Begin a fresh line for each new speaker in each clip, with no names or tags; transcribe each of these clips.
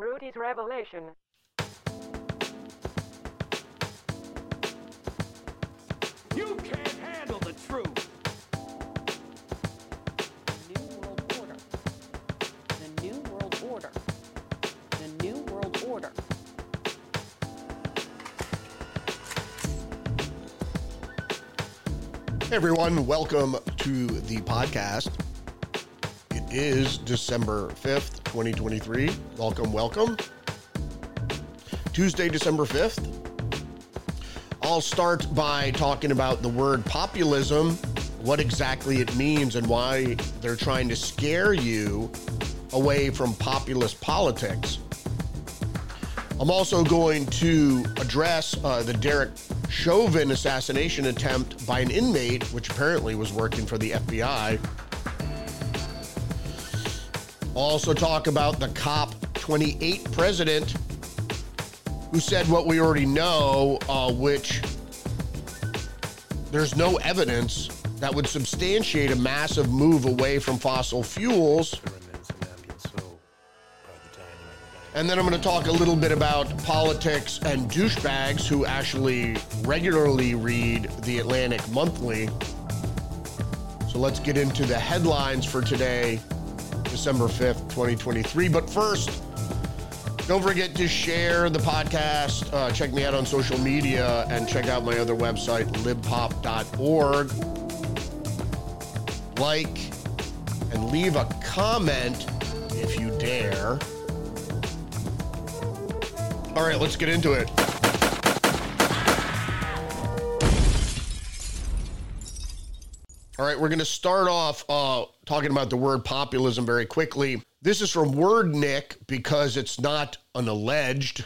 Rudy's Revelation.
You can't handle the truth.
New World Order. The New World Order. The New World Order.
Hey everyone, welcome to the podcast. It is December 5th, 2023. Welcome, welcome. Tuesday, December 5th. I'll start by talking about the word populism, what exactly it means, and why they're trying to scare you away from populist politics. I'm also going to address uh, the Derek Chauvin assassination attempt by an inmate, which apparently was working for the FBI. Also talk about the COP 28 president who said what we already know, uh, which there's no evidence that would substantiate a massive move away from fossil fuels. And then I'm going to talk a little bit about politics and douchebags who actually regularly read the Atlantic Monthly. So let's get into the headlines for today, December 5th, 2023. But first, don't forget to share the podcast. Uh, check me out on social media and check out my other website, libpop.org. Like and leave a comment if you dare. All right, let's get into it. All right, we're going to start off uh, talking about the word populism very quickly. This is from Wordnik because it's not an alleged,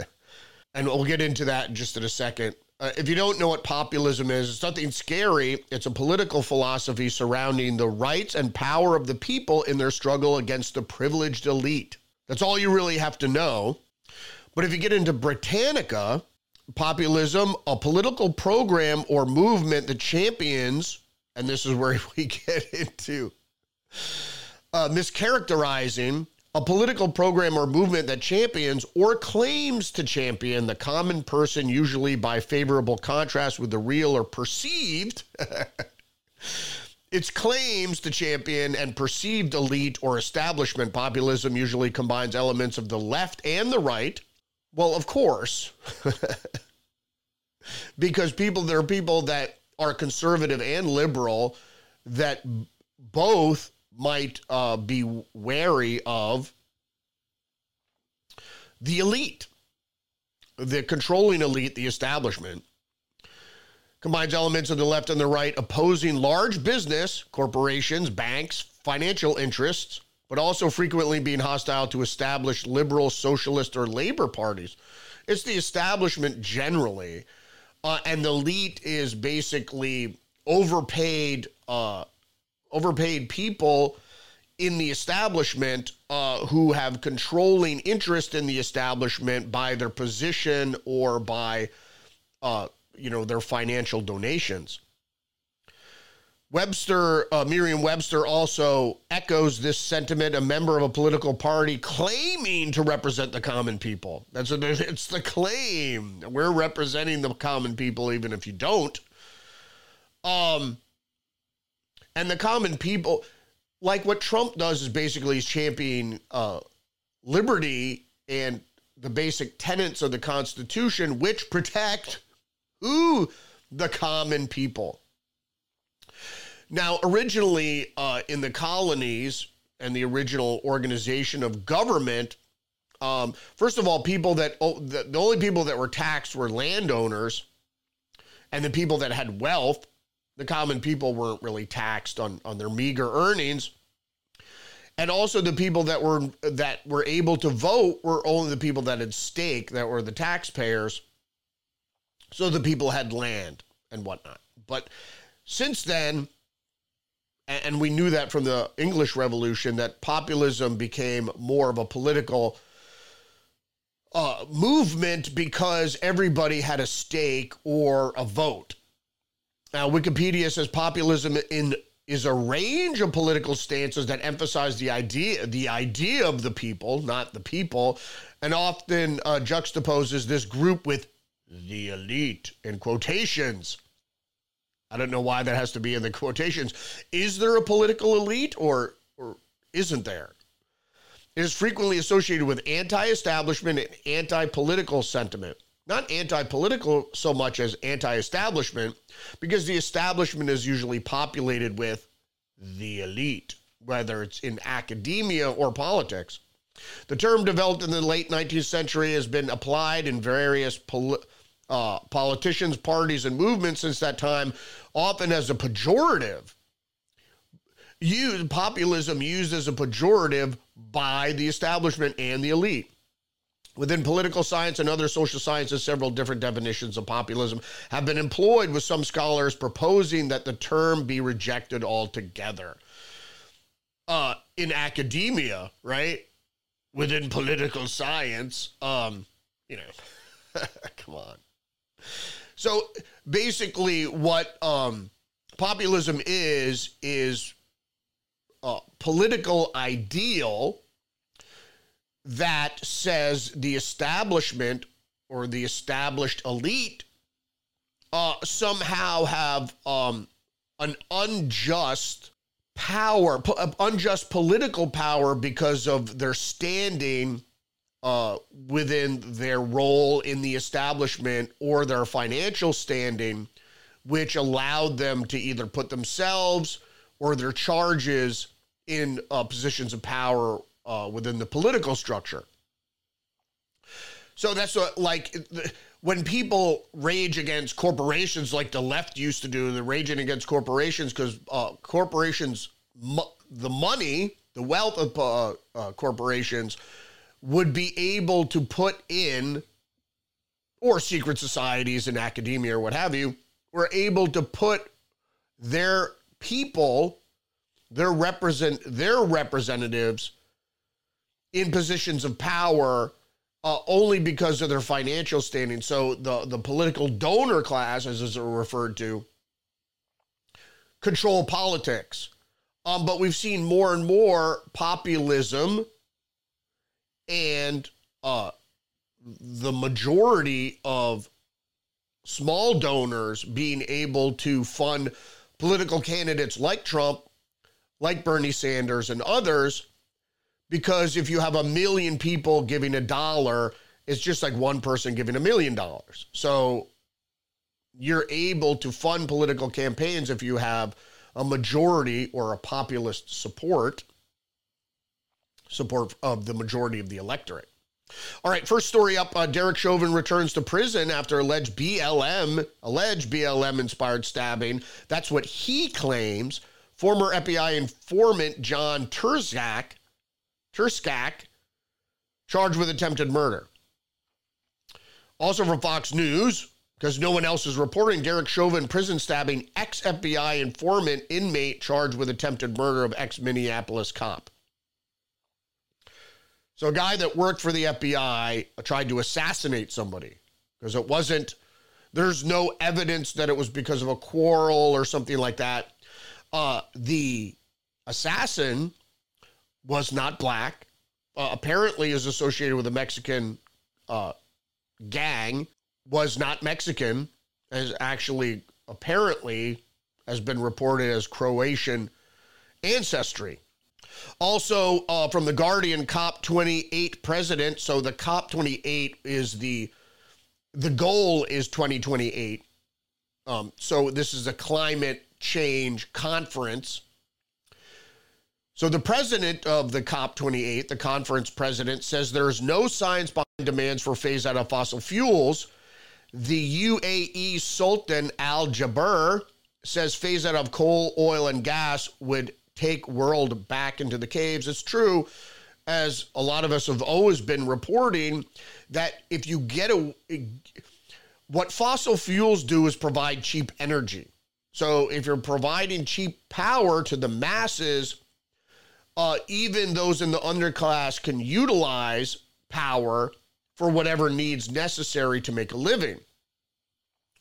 and we'll get into that in just in a second. Uh, if you don't know what populism is, it's nothing scary. It's a political philosophy surrounding the rights and power of the people in their struggle against the privileged elite. That's all you really have to know. But if you get into Britannica, populism, a political program or movement that champions, and this is where we get into uh, mischaracterizing a political program or movement that champions or claims to champion the common person, usually by favorable contrast with the real or perceived. Its claims to champion and perceived elite or establishment populism usually combines elements of the left and the right. Well, of course, because people, there are people that are conservative and liberal that both might uh, be wary of the elite, the controlling elite, the establishment. Combines elements of the left and the right opposing large business, corporations, banks, financial interests, but also frequently being hostile to established liberal, socialist, or labor parties. It's the establishment generally. Uh, and the elite is basically overpaid uh, overpaid people in the establishment uh, who have controlling interest in the establishment by their position or by, uh, you know, their financial donations. Webster, uh, Merriam Webster also echoes this sentiment, a member of a political party claiming to represent the common people. That's what it's the claim. We're representing the common people, even if you don't. Um, and the common people, like what Trump does, is basically he's championing uh, liberty and the basic tenets of the Constitution, which protect who the common people. Now, originally uh, in the colonies and the original organization of government, um, first of all, people that oh, the, the only people that were taxed were landowners, and the people that had wealth. The common people weren't really taxed on on their meager earnings, and also the people that were that were able to vote were only the people that had stake, that were the taxpayers. So the people had land and whatnot. But since then, and we knew that from the English Revolution that populism became more of a political uh, movement because everybody had a stake or a vote. Now, Wikipedia says populism in is a range of political stances that emphasize the idea the idea of the people, not the people, and often uh, juxtaposes this group with the elite in quotations. I don't know why that has to be in the quotations. Is there a political elite or or isn't there? It is frequently associated with anti-establishment and anti-political sentiment. Not anti-political so much as anti-establishment, because the establishment is usually populated with the elite, whether it's in academia or politics. The term developed in the late 19th century has been applied in various poli- uh, politicians, parties, and movements since that time, often as a pejorative. Used populism used as a pejorative by the establishment and the elite. Within political science and other social sciences, several different definitions of populism have been employed, with some scholars proposing that the term be rejected altogether. Uh, in academia, right? Within political science, um, you know, come on. So basically, what um, populism is is a political ideal that says the establishment or the established elite uh, somehow have um, an unjust power, po- unjust political power because of their standing uh, within their role in the establishment or their financial standing, which allowed them to either put themselves or their charges in uh, positions of power uh, within the political structure. So that's what, like, when people rage against corporations, like the left used to do, they're raging against corporations because uh, corporations, mo- the money, the wealth of uh, corporations would be able to put in, or secret societies and academia or what have you, were able to put their people, their represent their representatives in positions of power uh, only because of their financial standing. So the the political donor class, as is referred to, control politics. Um, but we've seen more and more populism and uh, the majority of small donors being able to fund political candidates like Trump, like Bernie Sanders, and others. Because if you have a million people giving a dollar, it's just like one person giving a million dollars. So you're able to fund political campaigns if you have a majority or a populist support support of the majority of the electorate. All right, first story up uh, Derek Chauvin returns to prison after alleged BLM, alleged BLM inspired stabbing. That's what he claims. Former FBI informant John Turzak, Turscak, charged with attempted murder. Also from Fox News, because no one else is reporting, Derek Chauvin prison stabbing ex FBI informant inmate charged with attempted murder of ex Minneapolis cop. So a guy that worked for the FBI tried to assassinate somebody because it wasn't, there's no evidence that it was because of a quarrel or something like that. Uh, the assassin was not black, uh, apparently is associated with a Mexican uh, gang, was not Mexican, as actually apparently has been reported as Croatian ancestry. Also, uh, from the Guardian, COP28 president. So the COP28 is the the goal is 2028. Um, so this is a climate change conference. So the president of the COP28, the conference president, says there is no science behind demands for phase out of fossil fuels. The UAE Sultan Al Jaber says phase out of coal, oil, and gas would take world back into the caves. It's true, as a lot of us have always been reporting, that if you get a, what fossil fuels do is provide cheap energy. So if you're providing cheap power to the masses, uh, even those in the underclass can utilize power for whatever needs necessary to make a living.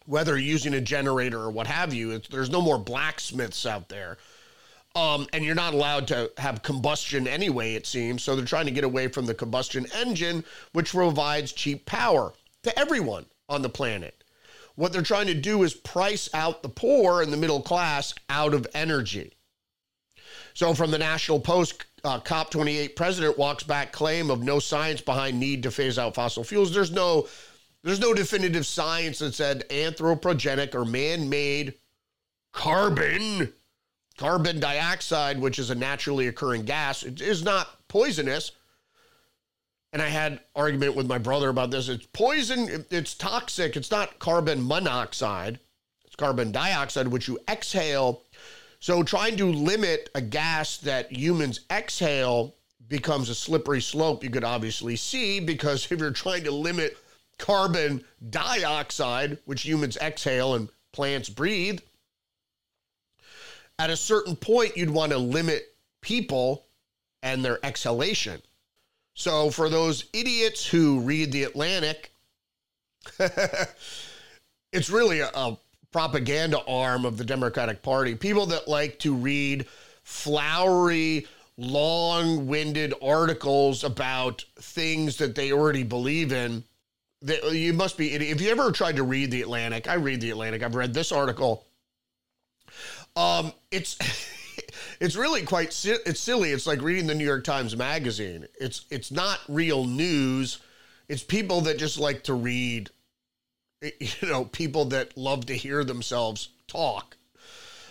Whether using a generator or what have you, there's no more blacksmiths out there Um, and you're not allowed to have combustion anyway, it seems. So they're trying to get away from the combustion engine, which provides cheap power to everyone on the planet. What they're trying to do is price out the poor and the middle class out of energy. So, from the National Post, uh, COP28 president walks back claim of no science behind need to phase out fossil fuels. There's no, there's no definitive science that said anthropogenic or man-made carbon, carbon dioxide, which is a naturally occurring gas, it is not poisonous. And I had argument with my brother about this. It's poison. It's toxic. It's not carbon monoxide. It's carbon dioxide, which you exhale so trying to limit a gas that humans exhale becomes a slippery slope you could obviously see because if you're trying to limit carbon dioxide, which humans exhale and plants breathe, at a certain point you'd want to limit people and their exhalation. So for those idiots who read the Atlantic, it's really a, a propaganda arm of the Democratic Party. People that like to read flowery, long winded articles about things that they already believe in. That you must be, if you ever tried to read the Atlantic, I read the Atlantic, I've read this article. Um, it's. it's really quite it's silly. It's like reading the New York Times magazine. It's it's not real news. It's people that just like to read you know, people that love to hear themselves talk.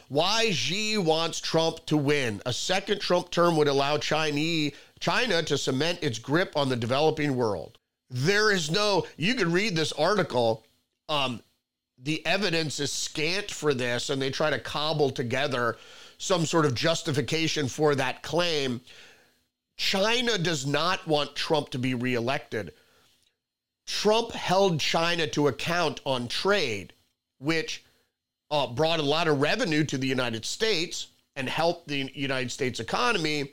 Why Xi wants Trump to win. A second Trump term would allow Chinese, China to cement its grip on the developing world. There is no, you could read this article. Um, the evidence is scant for this, and they try to cobble together some sort of justification for that claim. China does not want Trump to be reelected. Trump held China to account on trade, which uh, brought a lot of revenue to the United States and helped the United States economy,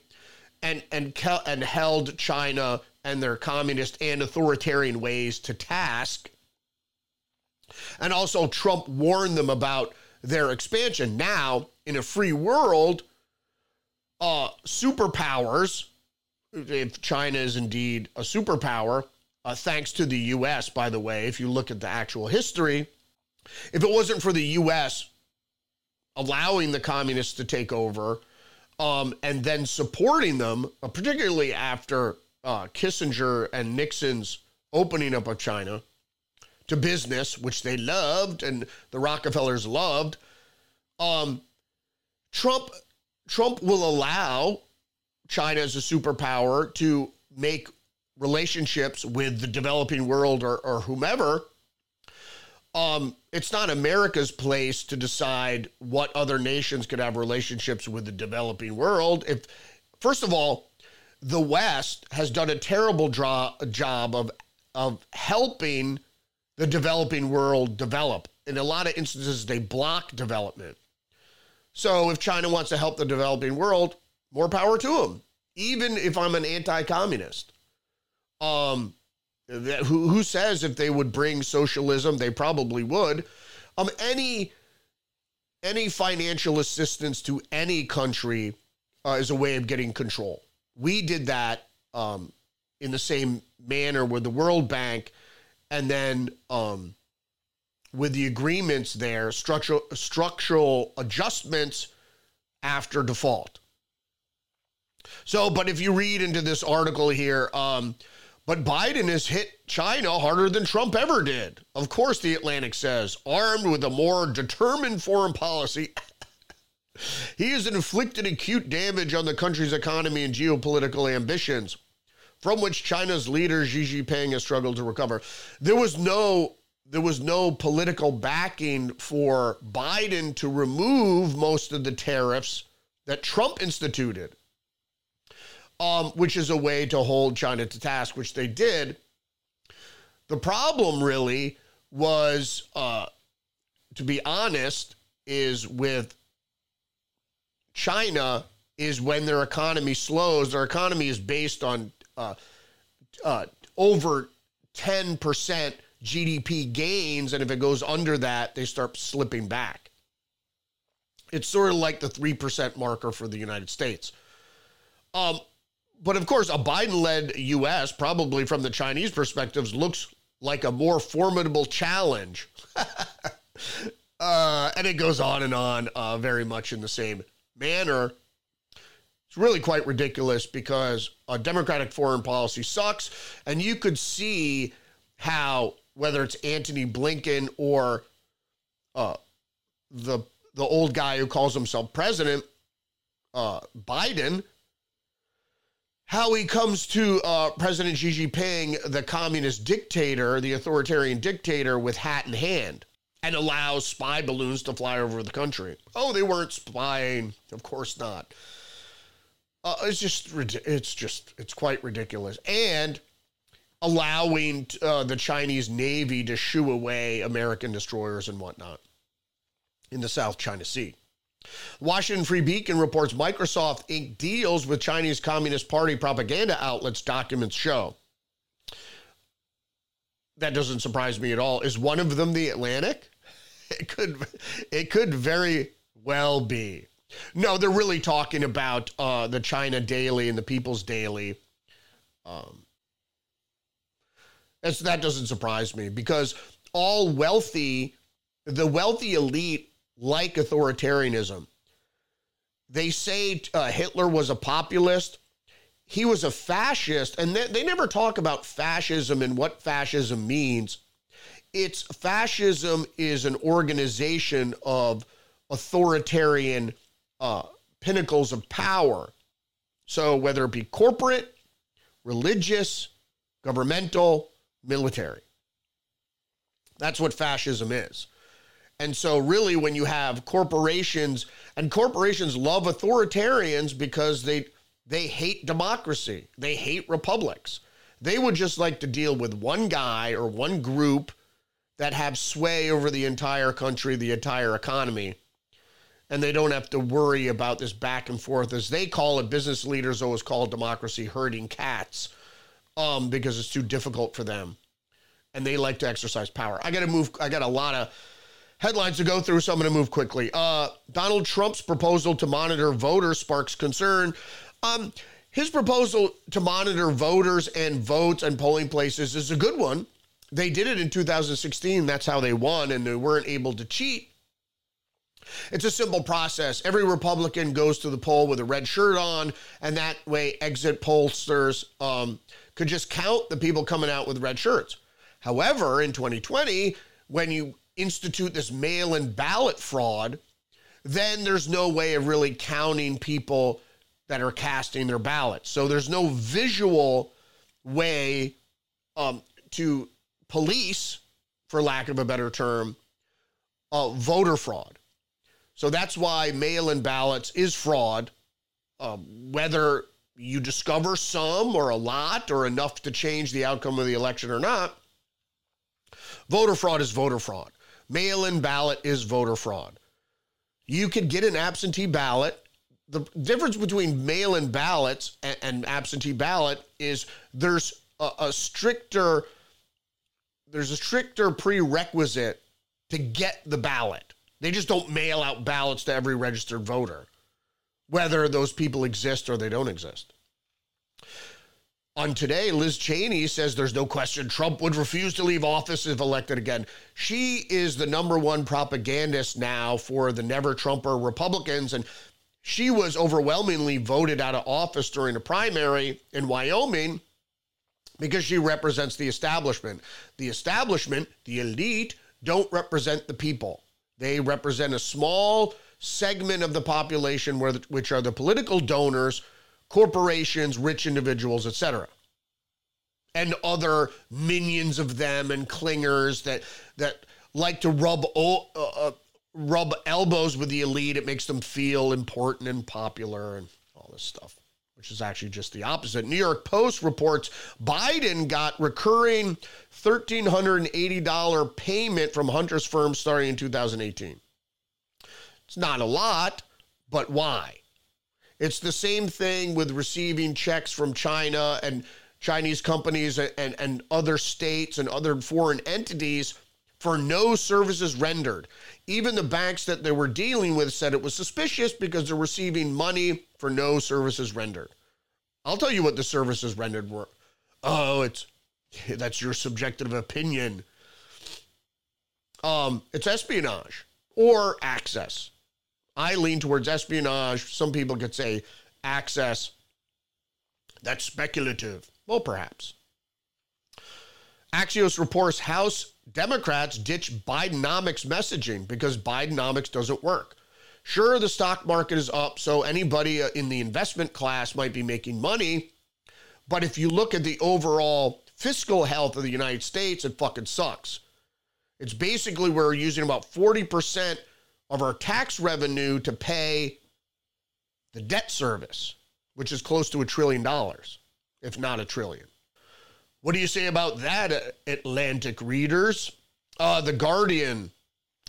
and and and held China and their communist and authoritarian ways to task. And also, Trump warned them about their expansion. Now, in a free world, uh, superpowers, if China is indeed a superpower, uh, thanks to the US, by the way, if you look at the actual history. If it wasn't for the US allowing the communists to take over um, and then supporting them, uh, particularly after uh, Kissinger and Nixon's opening up of China to business, which they loved and the Rockefellers loved, um, Trump Trump will allow China as a superpower to make relationships with the developing world or, or whomever, um, it's not America's place to decide what other nations could have relationships with the developing world. If, first of all, the West has done a terrible job of of helping the developing world develop. In a lot of instances, they block development. So if China wants to help the developing world, more power to them. Even if I'm an anti-communist. Um, who, who says if they would bring socialism, they probably would. Um, any any financial assistance to any country uh, is a way of getting control. We did that um, in the same manner with the World Bank, and then um, with the agreements there, structural structural adjustments after default. So, but if you read into this article here, um, but Biden has hit China harder than Trump ever did. Of course, the Atlantic says, armed with a more determined foreign policy, he has inflicted acute damage on the country's economy and geopolitical ambitions, from which China's leader Xi Jinping has struggled to recover. There was no there was no political backing for Biden to remove most of the tariffs that Trump instituted um, which is a way to hold China to task, which they did. The problem really was, uh, to be honest, is with China is when their economy slows. Their economy is based on uh, uh, over 10% GDP gains. And if it goes under that, they start slipping back. It's sort of like the 3% marker for the United States. Um, but of course, a Biden led US, probably from the Chinese perspectives, looks like a more formidable challenge. uh, and it goes on and on, uh, very much in the same manner. It's really quite ridiculous because a Democratic foreign policy sucks. And you could see how, whether it's Antony Blinken or uh, the the old guy who calls himself president, uh, Biden, how he comes to uh, President Xi Jinping, the communist dictator, the authoritarian dictator, with hat in hand, and allows spy balloons to fly over the country. Oh, they weren't spying. Of course not. Uh, it's just, it's just, it's quite ridiculous. And allowing uh, the Chinese Navy to shoo away American destroyers and whatnot in the South China Sea. Washington Free Beacon reports Microsoft Inc. deals with Chinese Communist Party propaganda outlets, documents show. That doesn't surprise me at all. Is one of them the Atlantic? It could, it could very well be. No, they're really talking about uh, the China Daily and the People's Daily. Um, that doesn't surprise me because all wealthy, the wealthy elite like authoritarianism. They say uh, Hitler was a populist. He was a fascist, and they, they never talk about fascism and what fascism means. It's fascism is an organization of authoritarian uh, pinnacles of power. So whether it be corporate, religious, governmental, military. That's what fascism is. And so, really, when you have corporations, and corporations love authoritarians because they they hate democracy, they hate republics. They would just like to deal with one guy or one group that have sway over the entire country, the entire economy. And they don't have to worry about this back and forth, as they call it. Business leaders always call democracy herding cats um, because it's too difficult for them. And they like to exercise power. I got to move. I got a lot of headlines to go through, so I'm going to move quickly. Uh, Donald Trump's proposal to monitor voters sparks concern. Um, his proposal to monitor voters and votes and polling places is a good one. They did it in 2016. That's how they won, and they weren't able to cheat. It's a simple process. Every Republican goes to the poll with a red shirt on, and that way, exit pollsters um, could just count the people coming out with red shirts. However, in 2020, when you institute this mail in ballot fraud, then there's no way of really counting people that are casting their ballots. So there's no visual way um, to police, for lack of a better term, uh, voter fraud. So that's why mail in ballots is fraud. Um, whether you discover some or a lot or enough to change the outcome of the election or not, voter fraud is voter fraud. Mail in ballot is voter fraud. You could get an absentee ballot. The difference between mail in ballots and, and, absentee ballot is there's a, a stricter there's a stricter prerequisite to get the ballot. They just don't mail out ballots to every registered voter, whether those people exist or they don't exist. On today, Liz Cheney says there's no question Trump would refuse to leave office if elected again. She is the number one propagandist now for the never Trumper Republicans. And she was overwhelmingly voted out of office during a primary in Wyoming because she represents the establishment. The establishment, the elite, don't represent the people. They represent a small segment of the population, where, which are the political donors corporations, rich individuals, etc. And other minions of them and clingers that that like to rub uh, uh, rub elbows with the elite. It makes them feel important and popular and all this stuff, which is actually just the opposite. New York Post reports Biden got recurring $1,380 payment from Hunter's firm starting in 2018. It's not a lot, but why? It's the same thing with receiving checks from China and Chinese companies and, and, and other states and other foreign entities for no services rendered. Even the banks that they were dealing with said it was suspicious because they're receiving money for no services rendered. I'll tell you what the services rendered were. Oh, it's that's your subjective opinion. Um, it's espionage or access. I lean towards espionage. Some people could say access. That's speculative. Well, perhaps. Axios reports House Democrats ditch Bidenomics messaging because Bidenomics doesn't work. Sure, the stock market is up, so anybody uh, in the investment class might be making money. But if you look at the overall fiscal health of the United States, it fucking sucks. It's basically we're using about 40% of our tax revenue to pay the debt service, which is close to a trillion dollars, if not a trillion. What do you say about that, uh, Atlantic readers? Uh, the Guardian.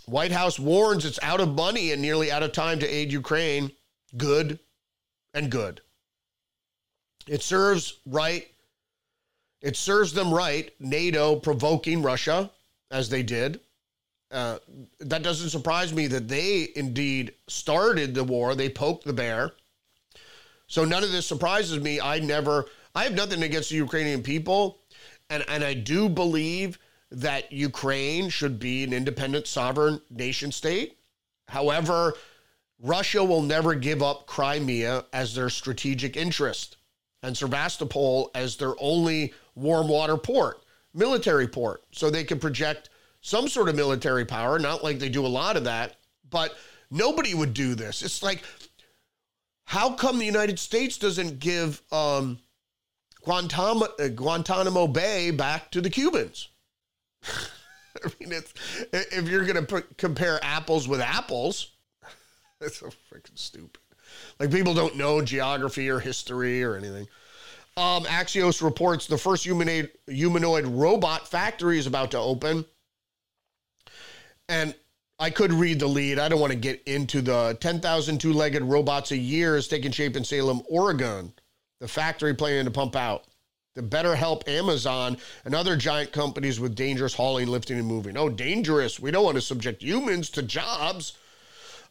White House warns it's out of money and nearly out of time to aid Ukraine. Good and good. It serves right. It serves them right. NATO provoking Russia as they did. Uh, that doesn't surprise me that they indeed started the war. They poked the bear. So none of this surprises me. I never, I have nothing against the Ukrainian people. And, and I do believe that Ukraine should be an independent sovereign nation state. However, Russia will never give up Crimea as their strategic interest and Sevastopol as their only warm water port, military port, so they can project some sort of military power, not like they do a lot of that, but nobody would do this. It's like, how come the United States doesn't give um, Guantanamo, uh, Guantanamo Bay back to the Cubans? I mean, it's, if you're going to compare apples with apples, that's so freaking stupid. Like people don't know geography or history or anything. Um, Axios reports the first humanoid, humanoid robot factory is about to open. And I could read the lead. I don't want to get into the 10,000 two legged robots a year is taking shape in Salem, Oregon. The factory planning to pump out to better help Amazon and other giant companies with dangerous hauling, lifting, and moving. Oh, dangerous. We don't want to subject humans to jobs.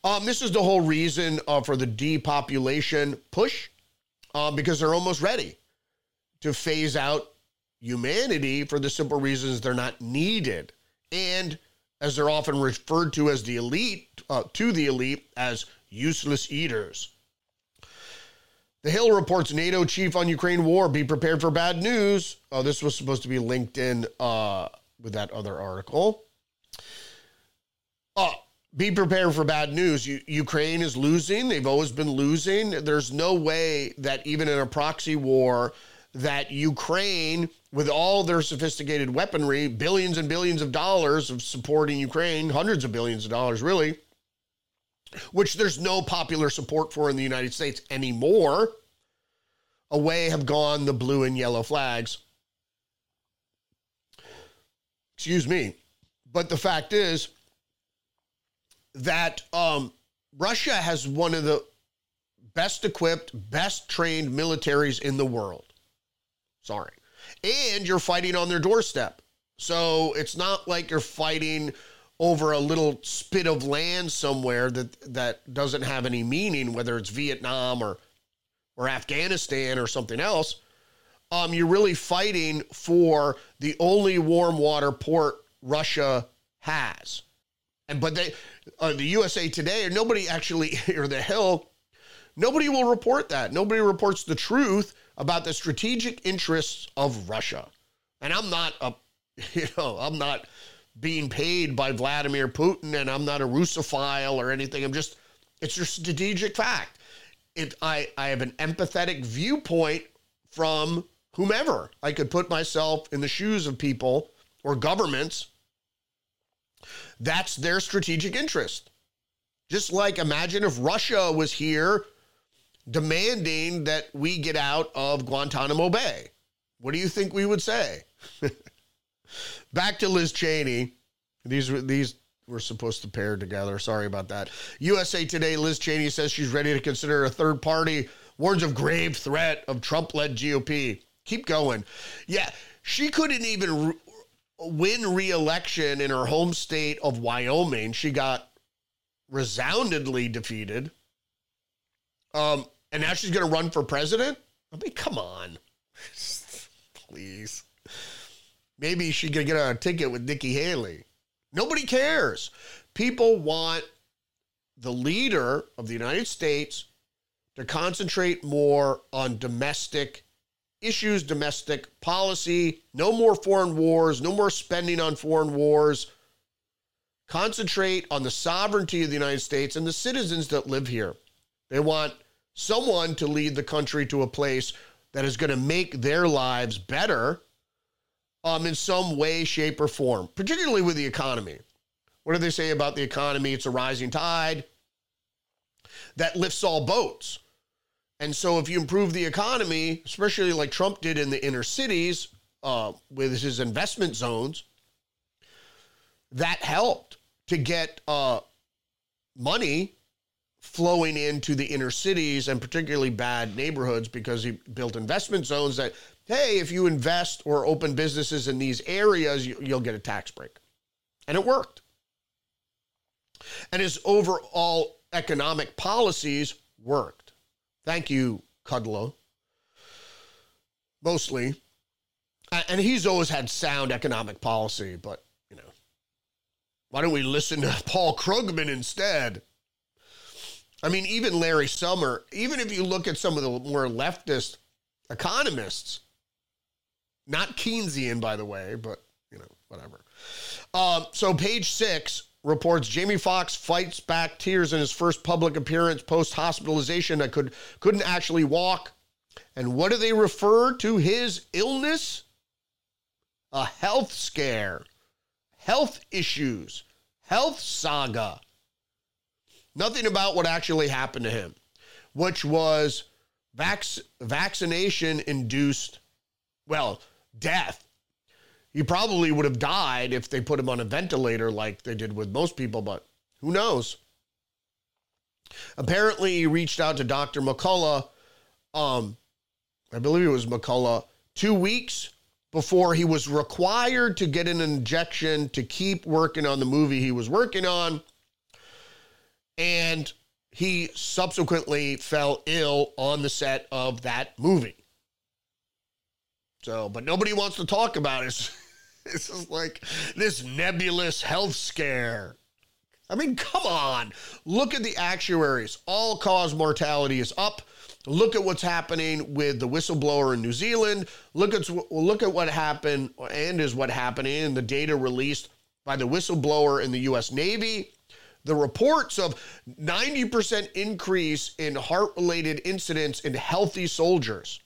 Um, this is the whole reason uh, for the depopulation push uh, because they're almost ready to phase out humanity for the simple reasons they're not needed. And as they're often referred to as the elite, uh, to the elite as useless eaters. The Hill reports NATO chief on Ukraine war. Be prepared for bad news. Oh, this was supposed to be linked in uh, with that other article. Oh, be prepared for bad news. U- Ukraine is losing. They've always been losing. There's no way that even in a proxy war, that Ukraine, with all their sophisticated weaponry, billions and billions of dollars of supporting Ukraine, hundreds of billions of dollars, really, which there's no popular support for in the United States anymore, away have gone the blue and yellow flags. Excuse me. But the fact is that um, Russia has one of the best equipped, best trained militaries in the world. Sorry. And you're fighting on their doorstep. So it's not like you're fighting over a little spit of land somewhere that that doesn't have any meaning, whether it's Vietnam or or Afghanistan or something else. Um, you're really fighting for the only warm water port Russia has. And but they, uh, the USA Today, nobody actually, or the Hill, nobody will report that. Nobody reports the truth about the strategic interests of Russia. And I'm not a, you know, I'm not being paid by Vladimir Putin and I'm not a Russophile or anything. I'm just, it's a strategic fact. It, I, I have an empathetic viewpoint from whomever. I could put myself in the shoes of people or governments. That's their strategic interest. Just like imagine if Russia was here demanding that we get out of Guantanamo Bay. What do you think we would say? Back to Liz Cheney. These were these were supposed to pair together. Sorry about that. USA Today, Liz Cheney says she's ready to consider a third party, warns of grave threat of Trump led GOP. Keep going. Yeah, she couldn't even win re-election in her home state of Wyoming. She got resoundingly defeated. Um, and now she's going to run for president. I mean, come on, please. Maybe she could get on a ticket with Nikki Haley. Nobody cares. People want the leader of the United States to concentrate more on domestic issues, domestic policy, no more foreign wars, no more spending on foreign wars. Concentrate on the sovereignty of the United States and the citizens that live here. They want someone to lead the country to a place that is going to make their lives better um, in some way, shape, or form, particularly with the economy. What do they say about the economy? It's a rising tide that lifts all boats. And so, if you improve the economy, especially like Trump did in the inner cities uh, with his investment zones, that helped to get uh, money flowing into the inner cities and particularly bad neighborhoods because he built investment zones that, hey, if you invest or open businesses in these areas, you, you'll get a tax break. And it worked. And his overall economic policies worked. Thank you, Kudlow. Mostly. And he's always had sound economic policy, but, you know, why don't we listen to Paul Krugman instead? I mean, even Larry Summer, even if you look at some of the more leftist economists, not Keynesian, by the way, but, you know, whatever. Um, so, page six reports Jamie Foxx fights back tears in his first public appearance post hospitalization that could couldn't actually walk. And what do they refer to his illness? A health scare, health issues, health saga. Nothing about what actually happened to him, which was vac- vaccination induced, well, death he probably would have died if they put him on a ventilator like they did with most people, but who knows? Apparently, he reached out to Dr. McCullough, um, I believe it was McCullough, two weeks before he was required to get an injection to keep working on the movie he was working on. And he subsequently fell ill on the set of that movie. So, but nobody wants to talk about it. This is like this nebulous health scare. I mean, come on. Look at the actuaries. All cause mortality is up. Look at what's happening with the whistleblower in New Zealand. Look at look at what happened and is what happening in the data released by the whistleblower in the US Navy. The reports of 90% increase in heart-related incidents in healthy soldiers.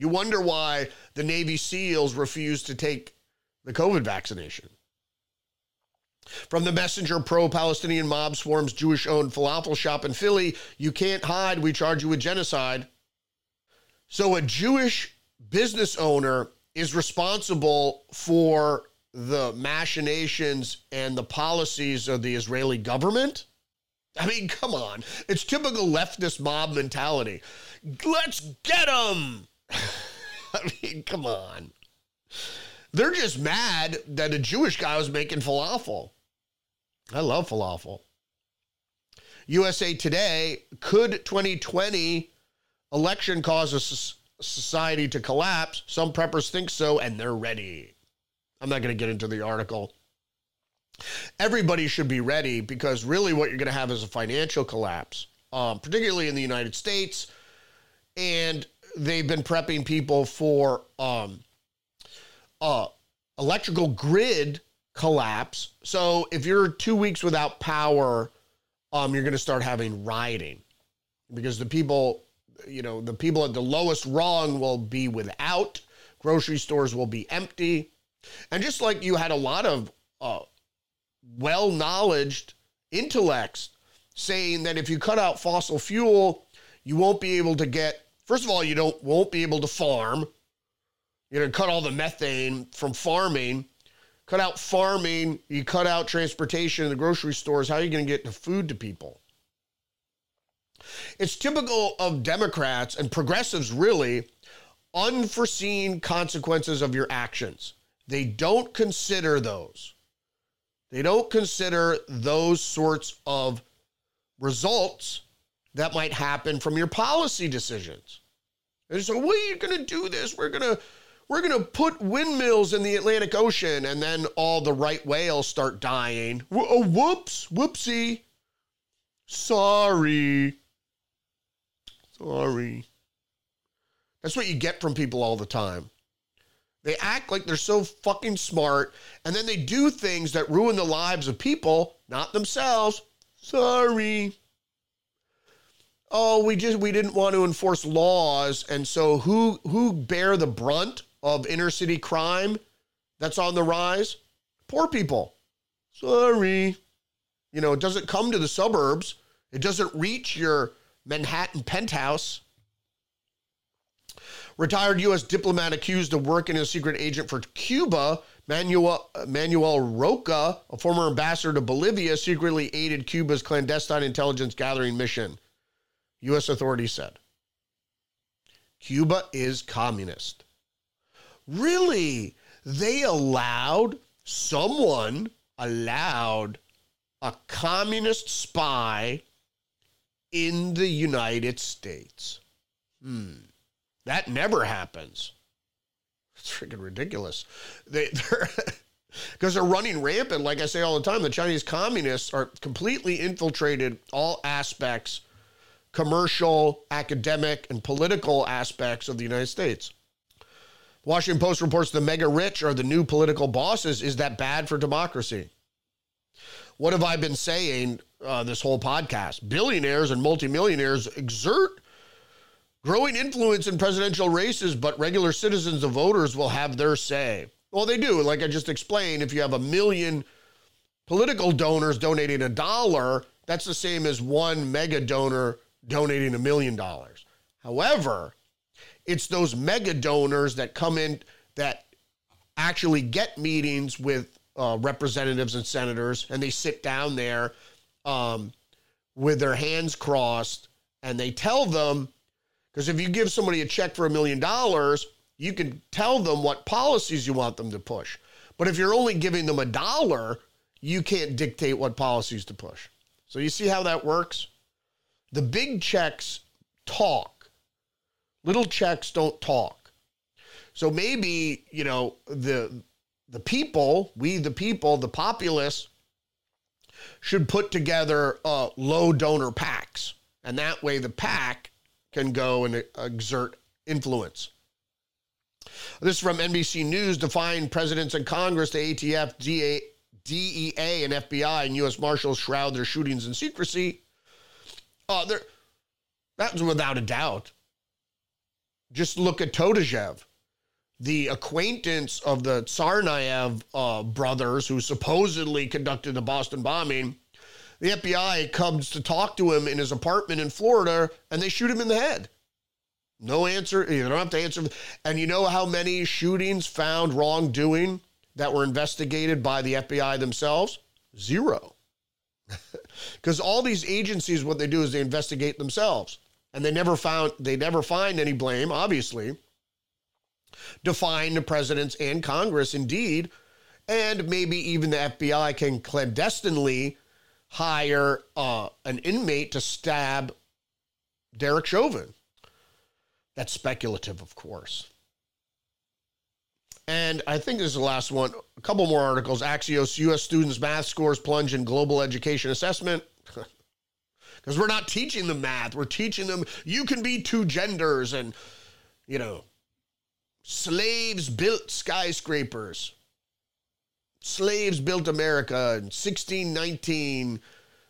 You wonder why the Navy SEALs refused to take the COVID vaccination. From the messenger pro Palestinian mob swarms Jewish owned falafel shop in Philly, you can't hide, we charge you with genocide. So, a Jewish business owner is responsible for the machinations and the policies of the Israeli government? I mean, come on. It's typical leftist mob mentality. Let's get them. I mean, come on. They're just mad that a Jewish guy was making falafel. I love falafel. USA Today could 2020 election cause a society to collapse? Some preppers think so, and they're ready. I'm not going to get into the article. Everybody should be ready because really what you're going to have is a financial collapse, um, particularly in the United States. And they've been prepping people for um, uh, electrical grid collapse. So if you're two weeks without power, um, you're going to start having rioting because the people, you know, the people at the lowest rung will be without. Grocery stores will be empty. And just like you had a lot of uh, well knowledged intellects saying that if you cut out fossil fuel, you won't be able to get, first of all, you don't won't be able to farm you're to cut all the methane from farming, cut out farming, you cut out transportation in the grocery stores. How are you to get the food to people? It's typical of Democrats and progressives, really, unforeseen consequences of your actions. They don't consider those. They don't consider those sorts of results that might happen from your policy decisions. And so, well, you're going to do this. We're going to we're going to put windmills in the Atlantic Ocean, and then all the right whales start dying. Oh, whoops, whoopsie. Sorry. Sorry. That's what you get from people all the time. They act like they're so fucking smart, and then they do things that ruin the lives of people, not themselves. Sorry. Oh, we just we didn't want to enforce laws, and so who who bear the brunt of inner city crime that's on the rise? Poor people. Sorry. You know, it doesn't come to the suburbs. It doesn't reach your Manhattan penthouse. Retired U.S. diplomat accused of working as a secret agent for Cuba, Manuel, Manuel Roca, a former ambassador to Bolivia, secretly aided Cuba's clandestine intelligence gathering mission, U.S. authorities said. Cuba is communist. Really? They allowed someone allowed a communist spy in the United States. Hmm. That never happens. It's freaking ridiculous. They, they're because they're running rampant. Like I say all the time, the Chinese communists are completely infiltrated all aspects, commercial, academic, and political aspects of the United States. Washington Post reports the mega rich are the new political bosses. Is that bad for democracy? What have I been saying uh, this whole podcast? Billionaires and multimillionaires exert growing influence in presidential races, but regular citizens and voters will have their say. Well, they do. Like I just explained, if you have a million political donors donating a dollar, that's the same as one mega donor donating a million dollars. However, it's those mega donors that come in that actually get meetings with uh, representatives and senators, and they sit down there um, with their hands crossed, and they tell them because if you give somebody a check for a million dollars, you can tell them what policies you want them to push. But if you're only giving them a dollar, you can't dictate what policies to push. So you see how that works? The big checks talk. Little checks don't talk. So maybe, you know, the the people, we the people, the populace should put together uh, low donor PACs. And that way the PAC can go and exert influence. This is from NBC News. Defying presidents and Congress, the ATF, DA, DEA, and FBI and U.S. Marshals shroud their shootings in secrecy. Uh, that's without a doubt. Just look at Todashev, the acquaintance of the Tsarnaev uh, brothers who supposedly conducted the Boston bombing the FBI comes to talk to him in his apartment in Florida and they shoot him in the head. No answer. You don't have to answer. And you know how many shootings found wrongdoing that were investigated by the FBI themselves? Zero. Because all these agencies, what they do is they investigate themselves. And they never found, they never find any blame, obviously. Define the presidents and Congress, indeed. And maybe even the FBI can clandestinely hire uh, an inmate to stab Derek Chauvin. That's speculative, of course. And I think this is the last one. A couple more articles. Axios U.S. students' math scores plunge in global education assessment. Because we're not teaching them math. We're teaching them you can be two genders and, you know, slaves built skyscrapers slaves built America in 1619.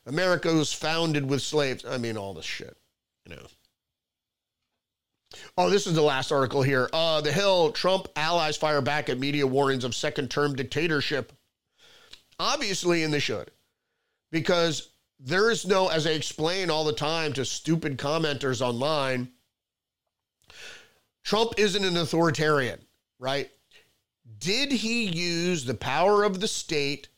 America was founded with slaves. I mean, all this shit, you know. Oh, this is the last article here. Uh, the Hill Trump allies fire back at media warnings of second term dictatorship. Obviously, and they should, because there is no, as I explain all the time to stupid commenters online, Trump isn't an authoritarian, right? did he use the power of the state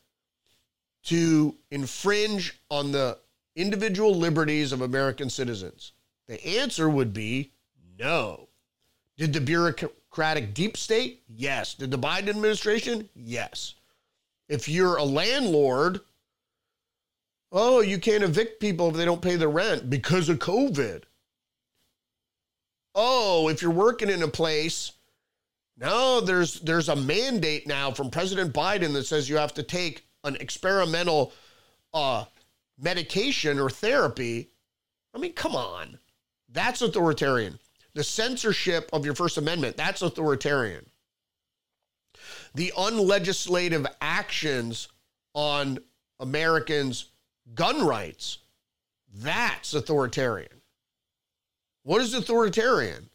to infringe on the individual liberties of American citizens? The answer would be no. Did the bureaucratic deep state? Yes. Did the Biden administration? Yes. If you're a landlord, oh, you can't evict people if they don't pay the rent because of COVID. Oh, if you're working in a place, no, there's there's a mandate now from President Biden that says you have to take an experimental uh, medication or therapy. I mean, come on. That's authoritarian. The censorship of your First Amendment, that's authoritarian. The unlegislative actions on Americans' gun rights, that's authoritarian. What is authoritarian?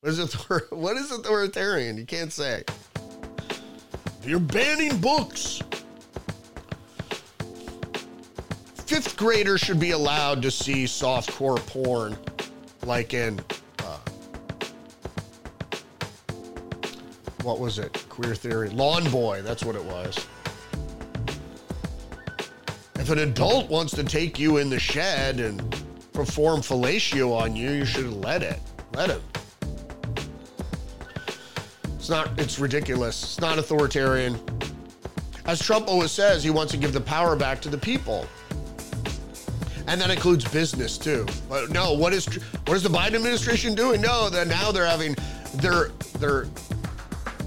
What is, author- what is authoritarian? You can't say. You're banning books. Fifth graders should be allowed to see softcore porn, like in, uh, what was it? Queer Theory. Lawn Boy, that's what it was. If an adult wants to take you in the shed and perform fellatio on you, you should let it. Let him. It's not, it's ridiculous. It's not authoritarian. As Trump always says, he wants to give the power back to the people. And that includes business too. But no, what is what is the Biden administration doing? No, that now they're having they're they're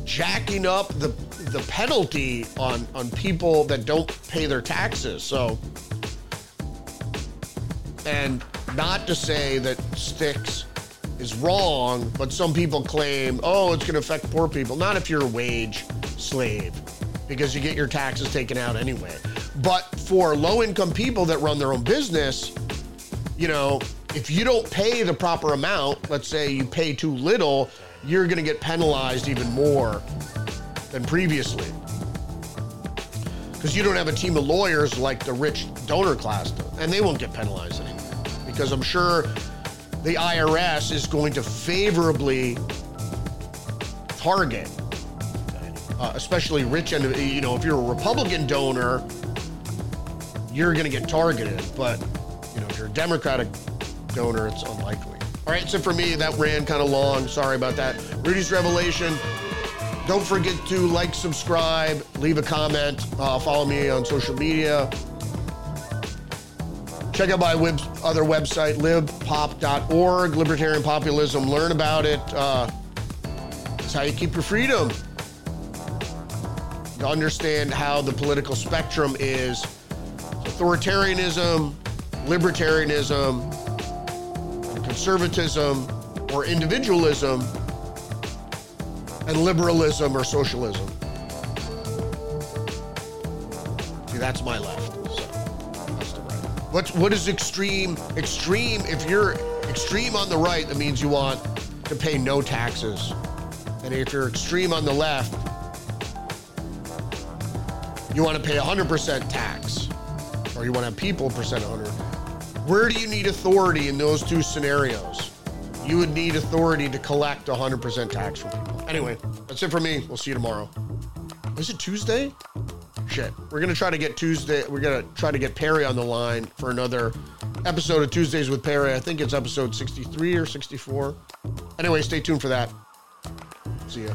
jacking up the the penalty on on people that don't pay their taxes. So and not to say that sticks is wrong, but some people claim, oh, it's going to affect poor people. Not if you're a wage slave, because you get your taxes taken out anyway. But for low income people that run their own business, you know, if you don't pay the proper amount, let's say you pay too little, you're going to get penalized even more than previously. Because you don't have a team of lawyers like the rich donor class, and they won't get penalized anymore. Because I'm sure the IRS is going to favorably target, uh, especially rich and you know, if you're a Republican donor, you're going to get targeted. But you know, if you're a Democratic donor, it's unlikely. All right, so for me, that ran kind of long. Sorry about that. Rudy's Revelation. Don't forget to like, subscribe, leave a comment, uh, follow me on social media. Check out my web, other website, libpop.org, Libertarian Populism. Learn about it. Uh, it's how you keep your freedom. To understand how the political spectrum is authoritarianism, libertarianism, conservatism, or individualism, and liberalism or socialism. See, that's my left. Right. What's what is extreme? Extreme. If you're extreme on the right, that means you want to pay no taxes, and if you're extreme on the left, you want to pay 100% tax, or you want to have people percent 100. Where do you need authority in those two scenarios? You would need authority to collect 100% tax from people. Anyway, that's it for me. We'll see you tomorrow. Is it Tuesday? Shit. We're going to try to get Tuesday. We're going to try to get Perry on the line for another episode of Tuesdays with Perry. I think it's episode 63 or 64. Anyway, stay tuned for that. See ya.